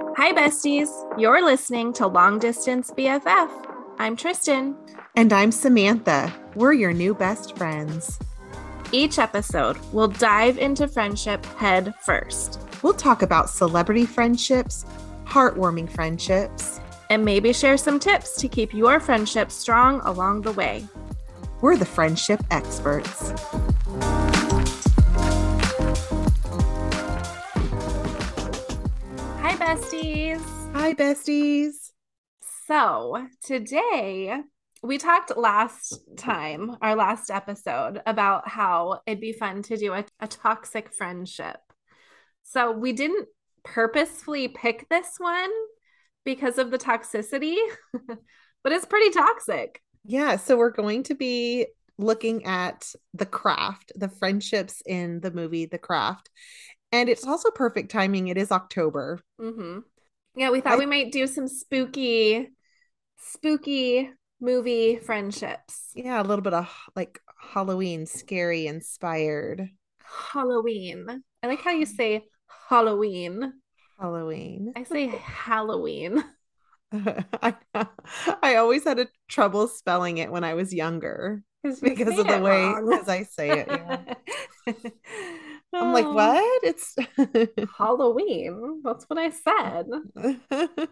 Hi, besties. You're listening to Long Distance BFF. I'm Tristan. And I'm Samantha. We're your new best friends. Each episode, we'll dive into friendship head first. We'll talk about celebrity friendships, heartwarming friendships, and maybe share some tips to keep your friendship strong along the way. We're the friendship experts. Besties. Hi, besties. So, today we talked last time, our last episode, about how it'd be fun to do a, a toxic friendship. So, we didn't purposefully pick this one because of the toxicity, but it's pretty toxic. Yeah. So we're going to be looking at The Craft, the friendships in the movie The Craft. And it's also perfect timing. It is October. Mm-hmm. Yeah, we thought I, we might do some spooky, spooky movie friendships. Yeah, a little bit of like Halloween, scary inspired. Halloween. I like how you say Halloween. Halloween. I say Halloween. I, I always had a trouble spelling it when I was younger because of the way as I say it. Yeah. I'm like, what? It's Halloween. That's what I said.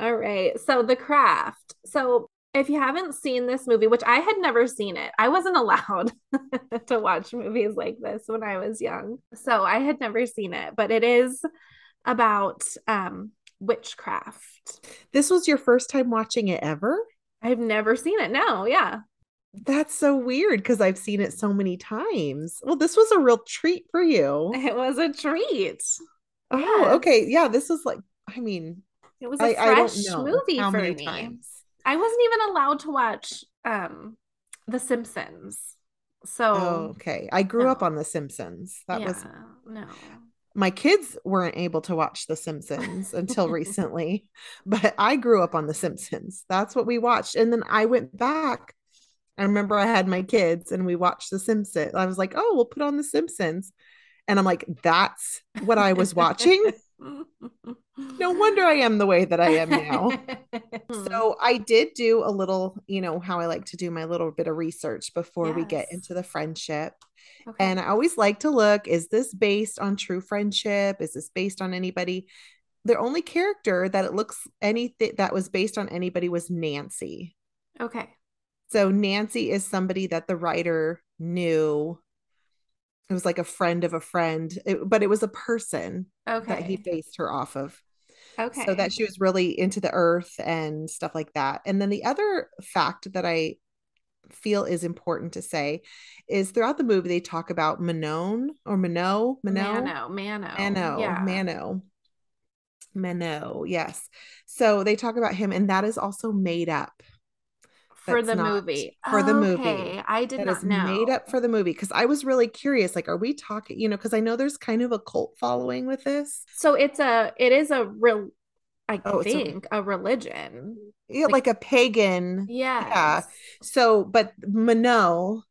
All right. So, The Craft. So, if you haven't seen this movie, which I had never seen it, I wasn't allowed to watch movies like this when I was young. So, I had never seen it, but it is about um, witchcraft. This was your first time watching it ever? I've never seen it. No, yeah. That's so weird because I've seen it so many times. Well, this was a real treat for you. It was a treat. Oh, yes. okay. Yeah, this was like, I mean, it was a I, fresh I movie for me. Times. I wasn't even allowed to watch um The Simpsons. So oh, okay. I grew no. up on The Simpsons. That yeah, was no my kids weren't able to watch The Simpsons until recently, but I grew up on The Simpsons. That's what we watched. And then I went back. I remember I had my kids and we watched The Simpsons. I was like, oh, we'll put on The Simpsons. And I'm like, that's what I was watching. no wonder I am the way that I am now. so I did do a little, you know, how I like to do my little bit of research before yes. we get into the friendship. Okay. And I always like to look is this based on true friendship? Is this based on anybody? The only character that it looks anything that was based on anybody was Nancy. Okay. So Nancy is somebody that the writer knew. It was like a friend of a friend, it, but it was a person okay. that he based her off of. Okay. So that she was really into the earth and stuff like that. And then the other fact that I feel is important to say is throughout the movie they talk about Manon or Mano, Mano, Mano, Mano, Mano, yeah. Mano, Mano. Yes. So they talk about him, and that is also made up for the movie. For oh, the movie. I did that not know. Made up for the movie because I was really curious. Like, are we talking? You know, because I know there's kind of a cult following with this. So it's a, it is a real I oh, think a, a, religion. Yeah, like, like, a pagan. Yes. Yeah. So, but Mano.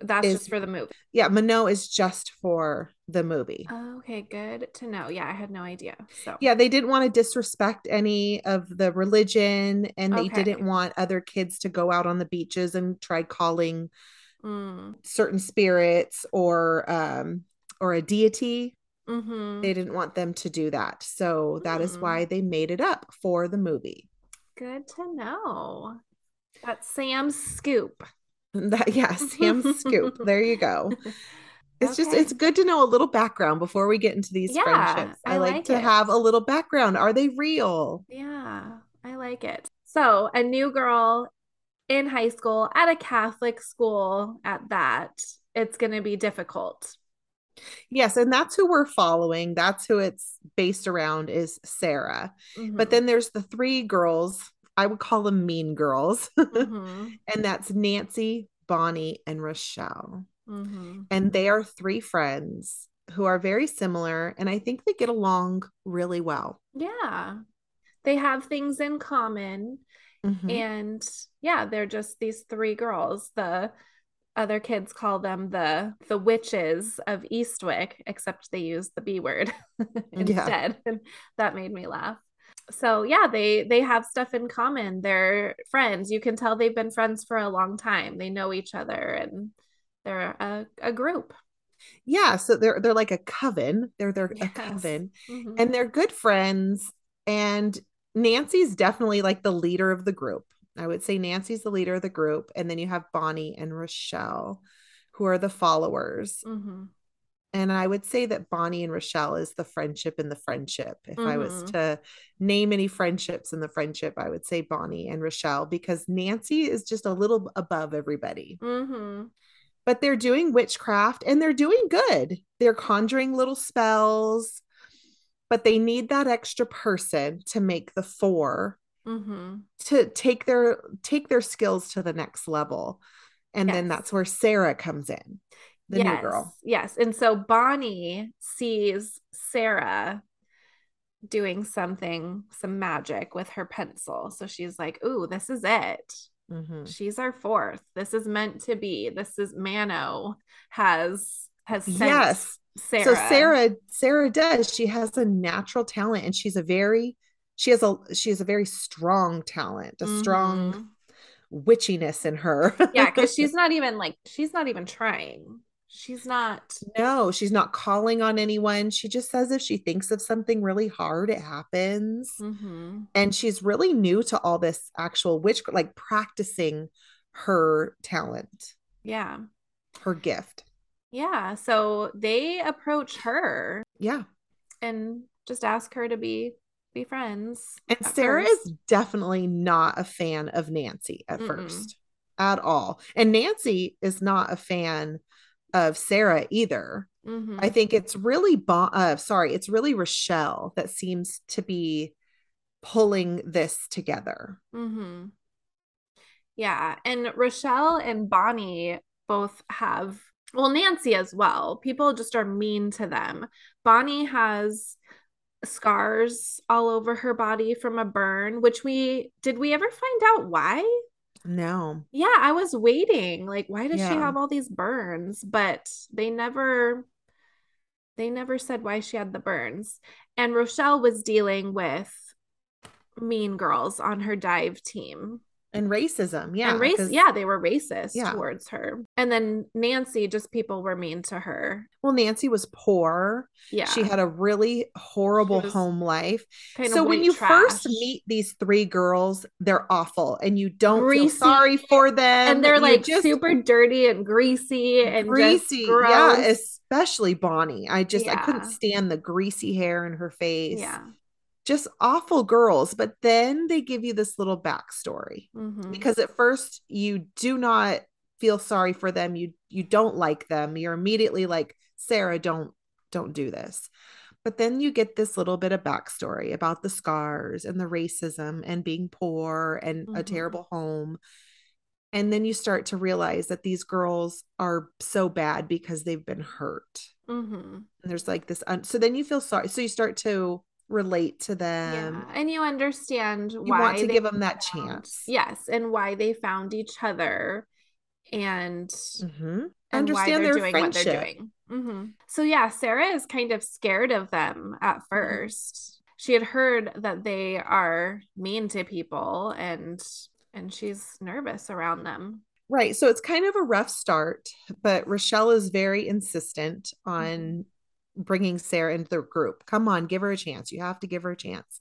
That's is, just for the movie. Yeah, Mano is just for the movie. okay, good to know. Yeah, I had no idea. So yeah, they didn't want to disrespect any of the religion, and they okay. didn't want other kids to go out on the beaches and try calling mm. certain spirits or um or a deity Mm-hmm. They didn't want them to do that. So that mm. is why they made it up for the movie. Good to know. That's Sam's scoop. That yeah, Sam's scoop. There you go. It's okay. just it's good to know a little background before we get into these yeah, friendships. I, I like, like, to have a little background. Are they real? Yeah, I like it. So, a new girl in high school at a Catholic school at that. It's going to be difficult Yes, and that's who we're following. That's who it's based around is Sarah. Mm-hmm. But then there's the three girls. I would call them mean girls. Mm-hmm. and that's Nancy, Bonnie, and Rochelle. Mm-hmm. And they are three friends who are very similar and I think they get along really well. Yeah. They have things in common. Mm-hmm. And yeah, they're just these three girls. The other kids call them the the witches of Eastwick, except they use the B word instead. Yeah. And that made me laugh. So yeah, they they have stuff in common. They're friends. You can tell they've been friends for a long time. They know each other and they're a, a group. Yeah, so they're they're like a coven. They're they're yes. a coven, mm-hmm. and they're good friends. And Nancy's definitely like the leader of the group. I would say Nancy's the leader of the group, and then you have Bonnie and Rochelle, who are the followers. Mm-hmm. And I would say that Bonnie and Rochelle is the friendship in the friendship. If mm-hmm. I was mm-hmm. to name any friendships in the friendship, I would say Bonnie and Rochelle because Nancy is just a little above everybody. Mm-hmm. But they're doing witchcraft and they're doing good. They're conjuring little spells, but they need that extra person to make the 4 mm-hmm. to take their take their skills to the next level. And yes. then that's where Sarah comes in the yes, new girl. Yes. And so Bonnie sees Sarah doing something, some magic with her pencil. So she's like, Ooh, this is it. Mm-hmm. She's our fourth. This is meant to be. This is Mano has has yes. Sarah. So Sarah Sarah does. She has a natural talent and she's a very she has a she has a very strong talent, a mm-hmm. strong witchiness in her. yeah, because she's not even like she's not even trying. She's not. No, she's not calling on anyone. She just says if she thinks of something really hard, it happens. Mm-hmm. And she's really new to all this actual witch, like practicing her talent. Yeah. Her gift. Yeah. So they approach her. Yeah. And just ask her to be be friends. And Sarah first. is definitely not a fan of Nancy at Mm-mm. first at all. And Nancy is not a fan of Sarah either. Mm-hmm. I think it's really bon- uh sorry, it's really Rochelle that seems to be pulling this together. Mm-hmm. Yeah, and Rochelle and Bonnie both have well Nancy as well. People just are mean to them. Bonnie has scars all over her body from a burn, which we did we ever find out why? No. Yeah, I was waiting. Like, why does yeah. she have all these burns? But they never they never said why she had the burns. And Rochelle was dealing with mean girls on her dive team and racism yeah and race yeah they were racist yeah. towards her and then nancy just people were mean to her well nancy was poor yeah she had a really horrible home life so when you trash. first meet these three girls they're awful and you don't greasy. feel sorry for them and they're like just, super dirty and greasy and greasy yeah especially bonnie i just yeah. i couldn't stand the greasy hair in her face yeah just awful girls. But then they give you this little backstory mm-hmm. because at first you do not feel sorry for them. You you don't like them. You're immediately like, Sarah, don't don't do this. But then you get this little bit of backstory about the scars and the racism and being poor and mm-hmm. a terrible home. And then you start to realize that these girls are so bad because they've been hurt. Mm-hmm. And there's like this, un- so then you feel sorry. So you start to relate to them. Yeah. And you understand you why want to give them that found, chance. Yes, and why they found each other and mm-hmm. and understand their doing friendship. what they're doing. Mm-hmm. So yeah, Sarah is kind of scared of them at mm-hmm. first. She had heard that they are mean to people and and she's nervous around them. Right. So it's kind of a rough start, but Rochelle is very insistent on mm-hmm bringing Sarah into the group. Come on, give her a chance. You have to give her a chance.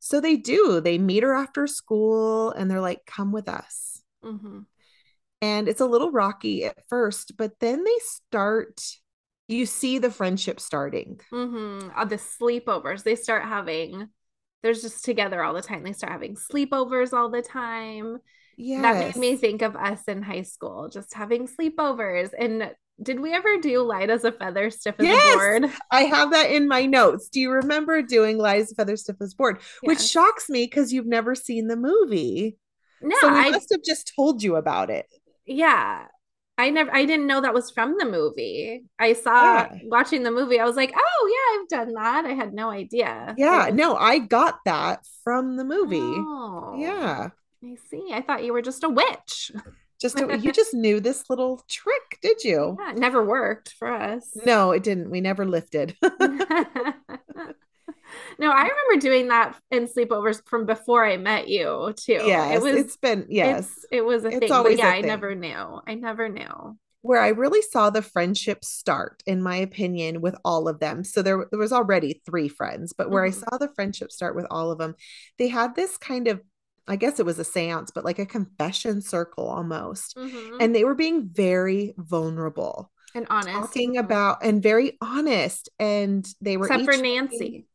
So they do. They meet her after school and they're like, come with us. Mm-hmm. And it's a little rocky at first, but then they start, you see the friendship starting. Mm-hmm. Uh, the sleepovers, they start having, they're just together all the time. They start having sleepovers all the time. Yeah. That made me think of us in high school, just having sleepovers. And did we ever do light as a feather, stiff as yes, a board? I have that in my notes. Do you remember doing light as a feather, stiff as board? Which shocks me because you've never seen the movie. No, so we I must have just told you about it. Yeah. I never I didn't know that was from the movie. I saw yeah. watching the movie. I was like, "Oh, yeah, I've done that." I had no idea. Yeah, no, I got that from the movie. Oh, yeah. I see. I thought you were just a witch. Just you just knew this little trick, did you? Yeah, it never worked for us. No, it didn't. We never lifted. No, I remember doing that in sleepovers from before I met you too. Yeah, it was. it's been yes. it was a It's thing. But always a yeah, I thing. never knew. I never knew. where I really saw the friendship start, in my opinion, with all of them. So there, there was already three friends, but where Mhm. I saw the friendship start with all of them, they had this kind of, I guess it was a seance, but like a confession circle almost. Mhm. And they were being very vulnerable, and honest. talking about and very honest. And they were except for Nancy.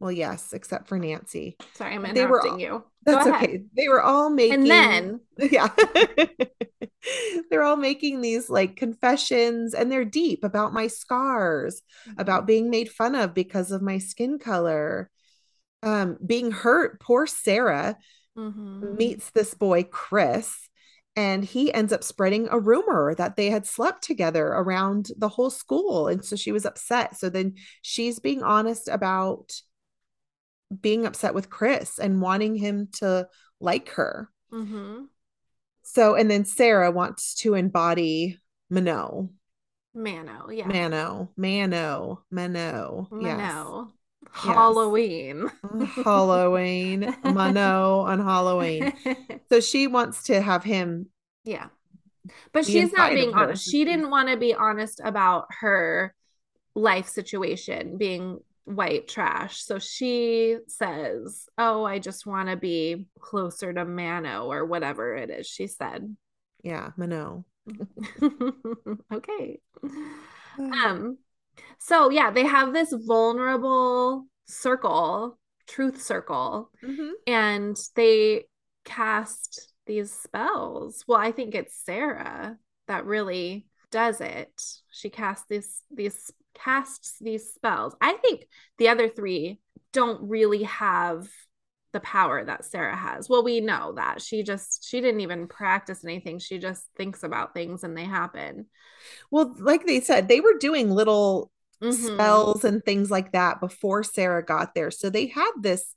Well, yes, except for Nancy. Sorry, I'm They were interrupting you. That's okay. They were all making And then yeah they're all making these like confessions and they're deep about my scars Mm-hmm. about being made fun of because of my skin color um being hurt poor sarah Mhm. meets this boy chris and he ends up spreading a rumor that they had slept together around the whole school and so she was upset so then she's being honest about being upset with chris and wanting him to like her Mhm. so, and then Sarah wants to embody Mano, Mano, yeah. Mano, Mano, Mano. Yes. Halloween. Halloween, Mano on Halloween. So she wants to have him. yeah. But she's not being honest. She didn't want to be honest about her life situation being white trash. So she says, Oh, I just want to be closer to Mano or whatever it is she said. Yeah, Mano. okay. Um, so yeah, they have this vulnerable circle, truth circle, Mhm. and they cast these spells. Well, I think it's Sarah that really does it. She casts these these casts these spells. I think the other three don't really have the power that Sarah has. Well, we know that. She just she didn't even practice anything. She just thinks about things and they happen. Well, like they said, they were doing little Mhm. spells and things like that before Sarah got there. So they had this,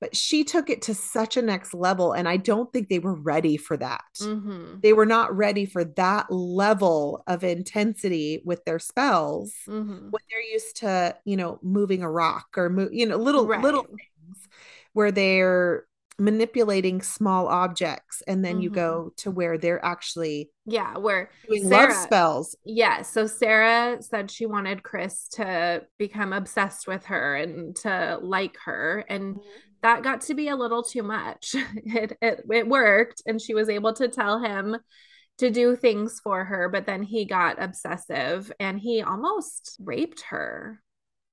but she took it to such a next level. And I don't think they were ready for that. Mhm. They were not ready for that level of intensity with their spells Mhm. when they're used to, you know, moving a rock or move, you know, little little things where they're manipulating small objects and then you Mhm. go to where they're actually Yeah, where doing love spells. Yeah, so Sarah said she wanted Chris to become obsessed with her and to like her, and that got to be a little too much. It it, it worked, and she was able to tell him to do things for her, but then he got obsessive and he almost raped her.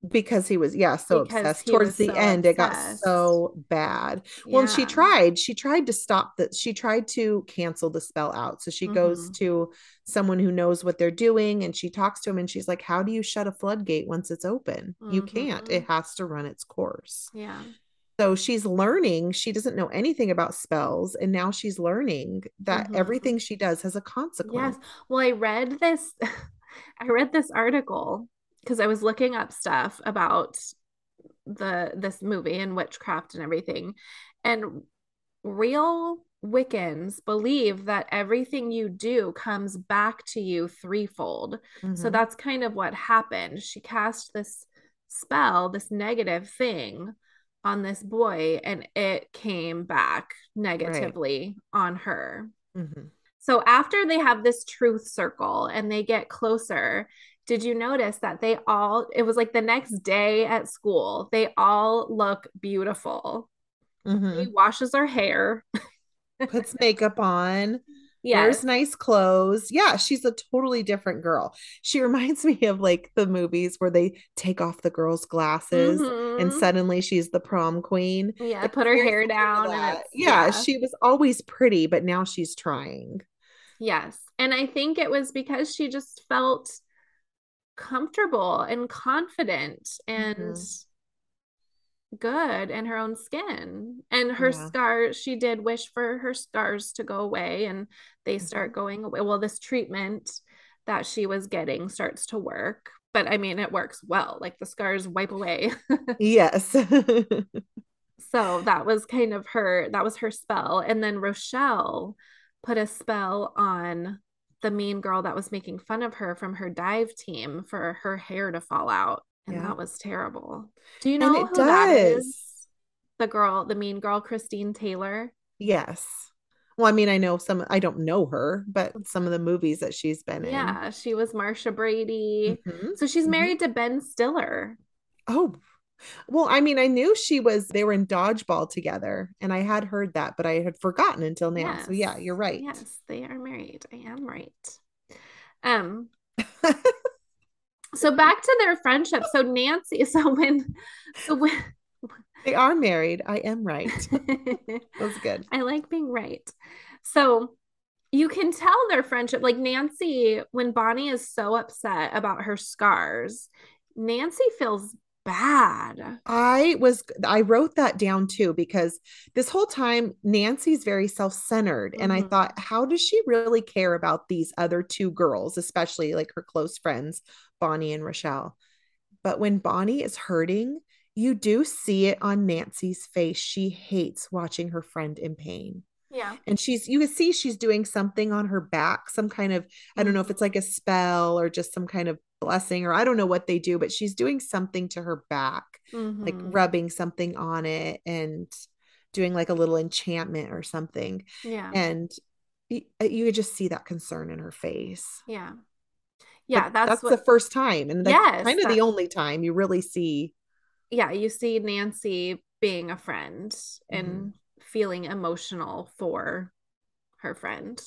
Because he was yeah so Because obsessed. towards the so end it got so bad. Well she tried she tried to stop that she tried to cancel the spell out. So she goes Mhm. to someone who knows what they're doing and she talks to him and she's like how do you shut a floodgate once it's open? You can't. It has to run its course. Yeah. so she's learning. She doesn't know anything about spells and now she's learning that Mhm. everything she does has a consequence. Yes. Well, I read this I read this article because I was looking up stuff about the this movie and witchcraft and everything. And real Wiccans believe that everything you do comes back to you threefold. So Mhm. that's kind of what happened. She cast this spell, this negative thing on this boy, and it came back negatively on her. Mhm. So after they have this truth circle and they get closer, did you notice that they all, it was like the next day at school, they all look beautiful. Mhm. He washes her hair. puts makeup on Yes. wears nice clothes. Yeah, she's a totally different girl. She reminds me of like the movies where they take off the girl's glasses and Mhm. suddenly she's the prom queen. yeah, It's put her hair down and it's yeah, she was always pretty, but now she's trying. Yes. And I think it was because she just felt comfortable and confident and Mhm. good in her own skin. And her Yeah. scars, she did wish for her scars to go away and they start Mhm. going away. Well, this treatment that she was getting starts to work. But I mean, it works well. Like the scars wipe away. Yes. So that was kind of her, that was her spell. And then Rochelle put a spell on the mean girl that was making fun of her from her dive team for her hair to fall out. And yeah. that was terrible. Do you know who does. that is? The girl, the mean girl, Christine Taylor. Yes. Well, I mean, I know some, I don't know her, but some of the movies that she's been in. Yeah, she was Marcia Brady. Mm-hmm. So she's mm-hmm. married mm-hmm. to Ben Stiller. Oh, well, I mean, I knew she was, they were in dodgeball together, and I had heard that, but I had forgotten until now. Yes. So, yeah, you're right. Yes, they are married. I am right. Um, so back to their friendship. So, Nancy, so when, so when, they are married. I am right. That's good. I like being right. So, you can tell their friendship. Like Nancy, when Bonnie is so upset about her scars, Nancy feels bad. I was I wrote that down too because this whole time Nancy's very self-centered mm-hmm. and I mm-hmm. thought how does she really care about these other two girls, especially like her close friends Bonnie and Rochelle. But when Bonnie is hurting, you do see it on Nancy's face. She hates watching her friend in pain. Yeah. And she's, you can see she's doing something on her back, some kind of, I don't know if it's like a spell or just some kind of blessing or I don't know what they do, but she's doing something to her back, mm-hmm. like rubbing something on it and doing like a little enchantment or something. Yeah. And you, uh, you just see that concern in her face. Yeah. Yeah. But that's, that's what... the first time. And that's yes, kind of the only time you really see. Yeah. You see Nancy being a friend mm-hmm. and feeling emotional for her friend.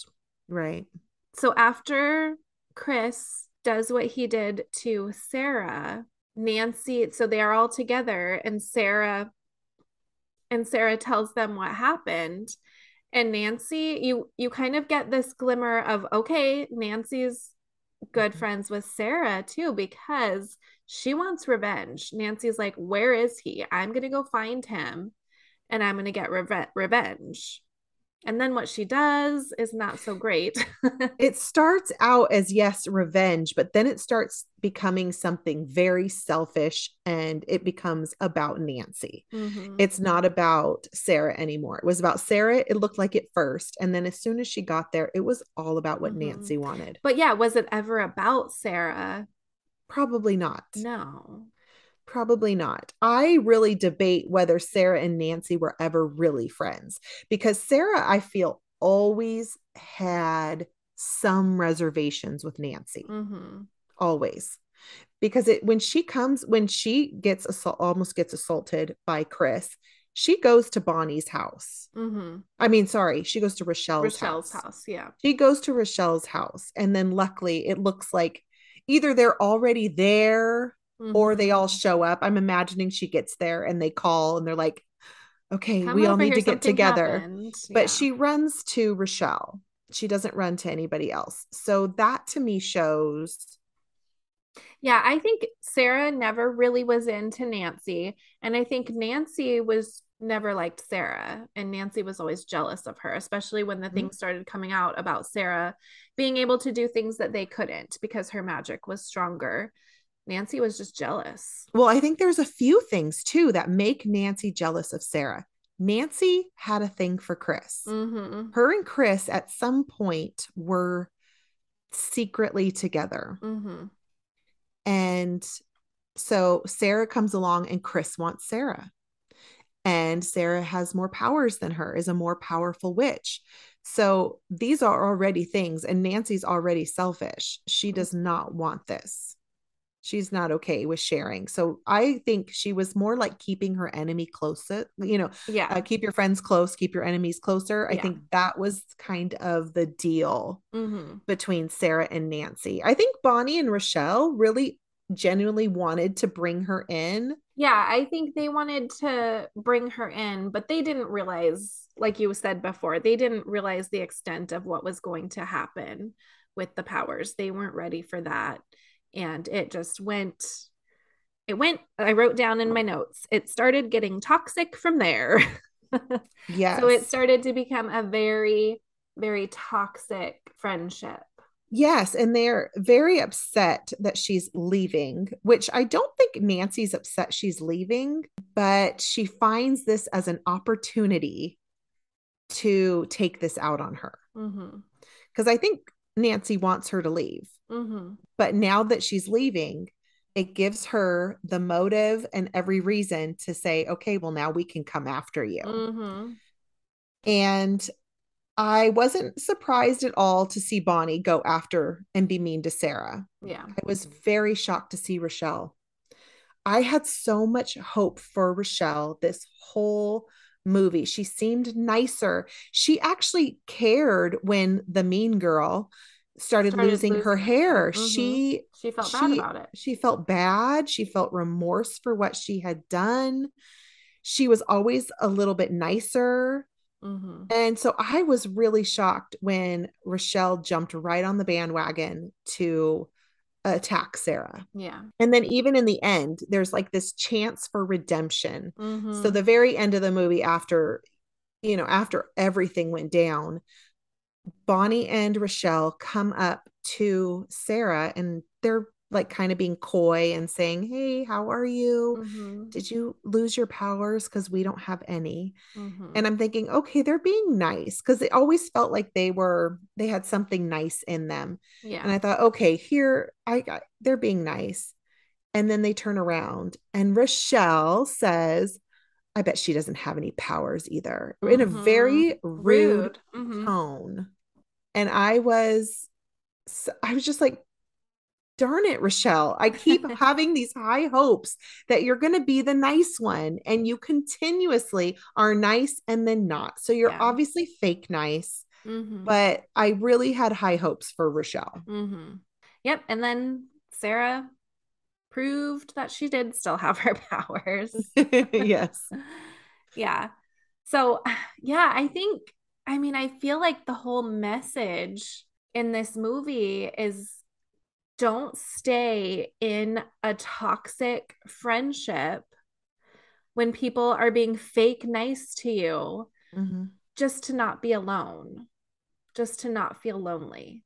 Right. So after Chris does what he did to Sarah, Nancy, so they are all together and Sarah and Sarah tells them what happened. And Nancy, you you kind of get this glimmer of okay, Nancy's good mm-hmm. friends with Sarah too because she wants revenge. Nancy's like, "Where is he? I'm going to go find him." and I'm going to get reve- revenge. And then what she does is not so great. it starts out as yes, revenge, but then it starts becoming something very selfish and it becomes about Nancy. Mm-hmm. It's not about Sarah anymore. It was about Sarah, it looked like it first. And then as soon as she got there, it was all about what mm-hmm. Nancy wanted. But yeah, was it ever about Sarah? Probably not. No. Probably not. I really debate whether Sarah and Nancy were ever really friends because Sarah, I feel, always had some reservations with Nancy. Mm-hmm. Always. Because it when she comes when she gets assault almost gets assaulted by Chris, she goes to Bonnie's house. Mm-hmm. I mean, sorry, she goes to Rochelle's, Rochelle's house. house. Yeah. She goes to Rochelle's house. And then luckily it looks like either they're already there mm-hmm. or they all show up. I'm imagining she gets there and they call and they're like, okay, Come we all need to get together. Yeah. But she runs to Rochelle. She doesn't run to anybody else. So that to me shows. Yeah, I think Sarah never really was into Nancy. And I think Nancy was never liked Sarah. And Nancy was always jealous of her, especially when the mm-hmm. things started coming out about Sarah being able to do things that they couldn't because her magic was stronger. Nancy was just jealous. Well, I think there's a few things too that make Nancy jealous of Sarah. Nancy had a thing for Chris. Mm-hmm. Her and Chris at some point were secretly together. Mm-hmm. And so Sarah comes along and Chris wants Sarah. And Sarah has more powers than her, is a more powerful witch. So these are already things, and Nancy's already selfish. She does not want this she's not okay with sharing. So I think she was more like keeping her enemy closer, you know, yeah, uh, keep your friends close, keep your enemies closer. I think that was kind of the deal mm-hmm. between Sarah and Nancy. I think Bonnie and Rochelle really genuinely wanted to bring her in. Yeah, I think they wanted to bring her in, but they didn't realize, like you said before, they didn't realize the extent of what was going to happen with the powers. They weren't ready for that and it just went it went i wrote down in my notes it started getting toxic from there yeah so it started to become a very very toxic friendship yes and they're very upset that she's leaving which i don't think nancy's upset she's leaving but she finds this as an opportunity to take this out on her. Mm-hmm. Because I think Nancy wants her to leave. Mm-hmm. But now that she's leaving, it gives her the motive and every reason to say, okay, well, now we can come after you. Mm-hmm. And I wasn't surprised at all to see Bonnie go after and be mean to Sarah. Yeah. I was very shocked to see Rochelle. I had so much hope for Rochelle this whole movie. She seemed nicer. She actually cared when the mean girl started, Started losing, her losing hair. Mhm. She She felt She- bad about it. she felt bad. She felt remorse for what she had done. She was always a little bit nicer. Mm-hmm. And so I was really shocked when Rochelle jumped right on the bandwagon to attack Sarah. Yeah. And then even in the end, there's like this chance for redemption. Mm-hmm. So the very end of the movie after you know, after everything went down, Bonnie and Rochelle come up to Sarah and they're like kind of being coy and saying, "Hey, how are you? mm-hmm. Did you lose your powers cuz we don't have any?" Mm-hmm. And I'm thinking, "Okay, they're being nice cuz it always felt like they were they had something nice in them." yeah. And I thought, "Okay, here I got they're being nice." And then they turn around and Rochelle says, I bet she doesn't have any powers either, in a very rude, Mhm. tone. And I was, I was just like, darn it, Rochelle. I keep having these high hopes that you're going to be the nice one, and you continuously are nice and then not. So you're Yeah. obviously fake nice, Mhm. but I really had high hopes for Rochelle. Mm-hmm. Yep. And then Sarah proved that she did still have her powers. yes. yeah. So, yeah, I think, I mean, I feel like the whole message in this movie is don't stay in a toxic friendship when people are being fake nice to you Mhm. just to not be alone, just to not feel lonely.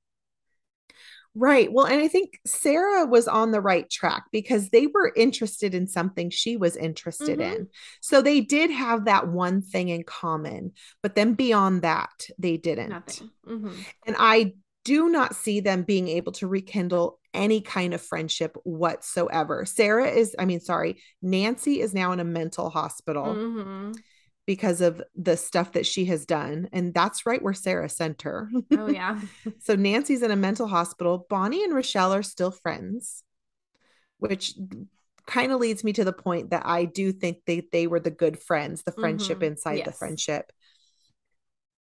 Right. Well, and I think Sarah was on the right track because they were interested in something she was interested Mhm. in. So they did have that one thing in common, but then beyond that, they didn't. Mhm. And I do not see them being able to rekindle any kind of friendship whatsoever. Sarah is, I mean, sorry, Nancy is now in a mental hospital Mhm. Because of the stuff that she has done. And that's right where Sarah sent her. Oh, yeah. So Nancy's in a mental hospital. Bonnie and Rochelle are still friends, which kind of leads me to the point that I do think they they were the good friends, the friendship Mhm. inside the friendship.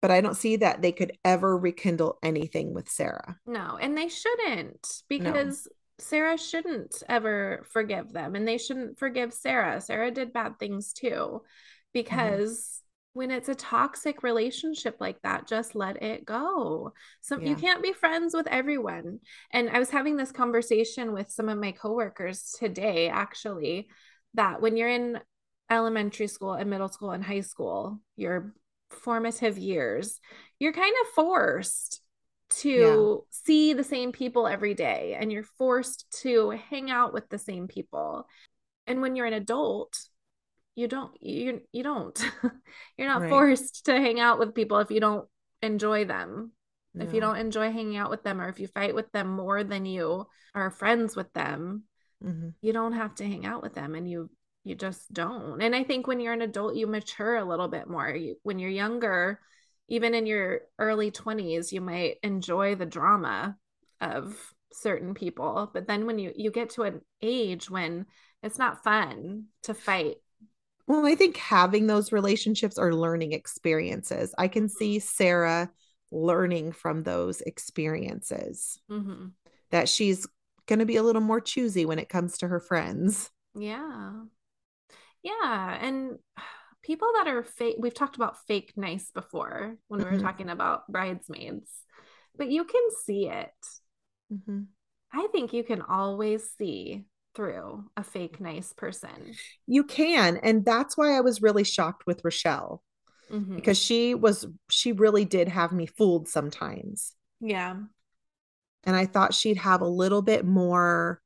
But I don't see that they could ever rekindle anything with Sarah. No, and they shouldn't because Sarah shouldn't ever forgive them and they shouldn't forgive Sarah. Sarah did bad things too Mm-hmm. because when it's a toxic relationship like that, just let it go. So you can't be friends with everyone. And I was having this conversation with some of my coworkers today actually that when you're in elementary school and middle school and high school, your formative years, you're kind of forced to see the same people every day and you're forced to hang out with the same people. And when you're an adult, you don't you you don't. you're not Right. forced to hang out with people if you don't enjoy them. If you don't enjoy hanging out with them or if you fight with them more than you are friends with them, Mhm. you don't have to hang out with them and you you just don't and i think when you're an adult you mature a little bit more you, when you're younger even in your early 20s you might enjoy the drama of certain people but then when you you get to an age when it's not fun to fight Well, I think having those relationships are learning experiences. I can see Sarah learning from those experiences hmm that she's going to be a little more choosy when it comes to her friends. yeah yeah and people that are fake we've talked about fake nice before when we were Mhm. talking about bridesmaids but you can see it Mhm. I think you can always see through a fake nice person. You can. And that's why I was really shocked with Rochelle Mhm. because she was, she really did have me fooled sometimes. yeah. And I thought she'd have a little bit more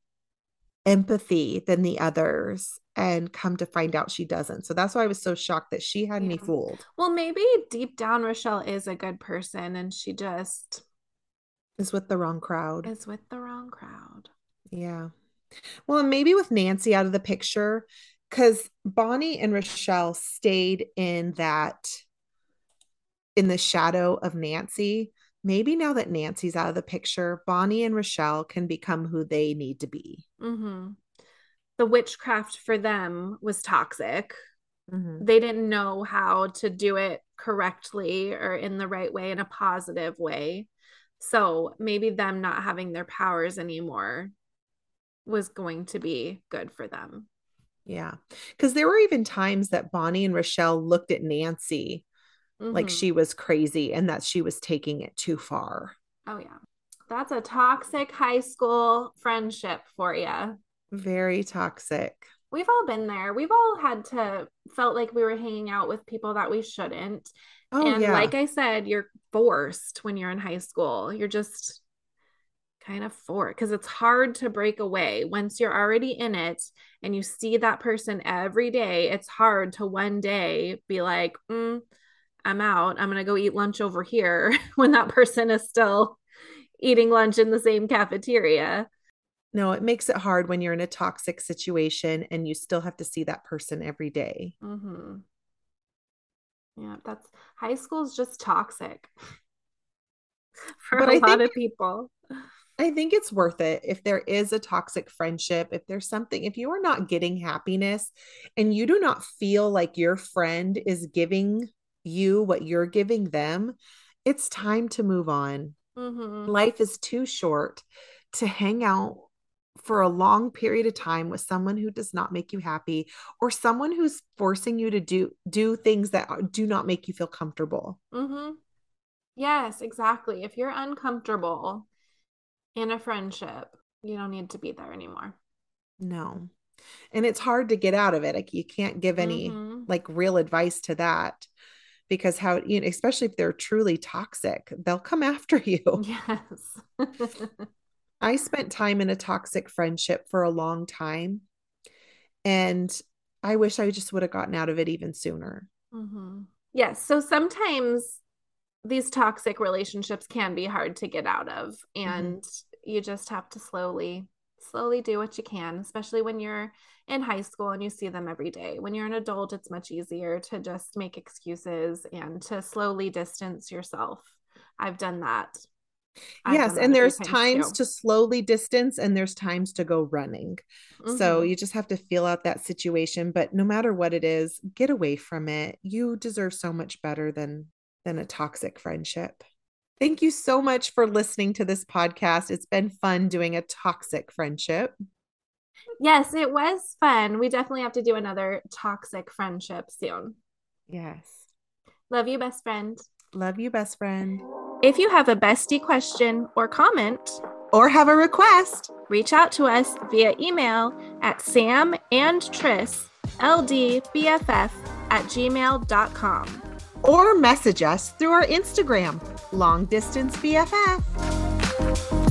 empathy than the others and come to find out she doesn't. So that's why I was so shocked that she had yeah. me fooled. Well, maybe deep down Rochelle is a good person and she just is with the wrong crowd. Is with the wrong crowd. Yeah. Well, and maybe with Nancy out of the picture, because Bonnie and Rochelle stayed in that in the shadow of Nancy. Maybe now that Nancy's out of the picture, Bonnie and Rochelle can become who they need to be. Mm-hmm. The witchcraft for them was toxic. Mm-hmm. They didn't know how to do it correctly or in the right way, in a positive way. So maybe them not having their powers anymore was going to be good for them. Yeah. Because there were even times that Bonnie and Rochelle looked at Nancy mm-hmm. like she was crazy and that she was taking it too far. Oh, yeah. That's a toxic high school friendship for you. Very toxic. We've all been there. We've all had to felt like we were hanging out with people that we shouldn't. Oh, and yeah. like I said, you're forced when you're in high school. You're just kind of for because it's hard to break away once you're already in it and you see that person every day it's hard to one day be like mm, i'm out i'm going to go eat lunch over here when that person is still eating lunch in the same cafeteria no it makes it hard when you're in a toxic situation and you still have to see that person every day. Mm-hmm. yeah that's high school is just toxic for but a I lot think, of people I think it's worth it if there is a toxic friendship, if there's something, if you are not getting happiness and you do not feel like your friend is giving you what you're giving them, it's time to move on. Mm-hmm. Life is too short to hang out for a long period of time with someone who does not make you happy or someone who's forcing you to do do things that do not make you feel comfortable. Mm-hmm. Yes, exactly. If you're uncomfortable, in a friendship, you don't need to be there anymore. No. And it's hard to get out of it. Like you can't give any mm-hmm. like real advice to that because how you know, especially if they're truly toxic, they'll come after you. Yes. I spent time in a toxic friendship for a long time. And I wish I just would have gotten out of it even sooner. Mm-hmm. Yes. So sometimes these toxic relationships can be hard to get out of mm-hmm. and mm-hmm. you just have to slowly slowly do what you can especially when you're in high school and you see them every day when you're an adult it's much easier to just make excuses and to slowly distance yourself i've done that I've yes and there's times too. to slowly distance and there's times to go running mm-hmm. so you just have to feel out that situation but no matter what it is get away from it you deserve so much better than than a toxic friendship. Thank you so much for listening to this podcast. It's been fun doing a toxic friendship. Yes, it was fun. We definitely have to do another toxic friendship soon. Yes. Love you, best friend. Love you, best friend. If you have a bestie question or comment, or have a request, reach out to us via email at samandtris ldbff at gmail.com or message us through our Instagram, Long Distance BFF.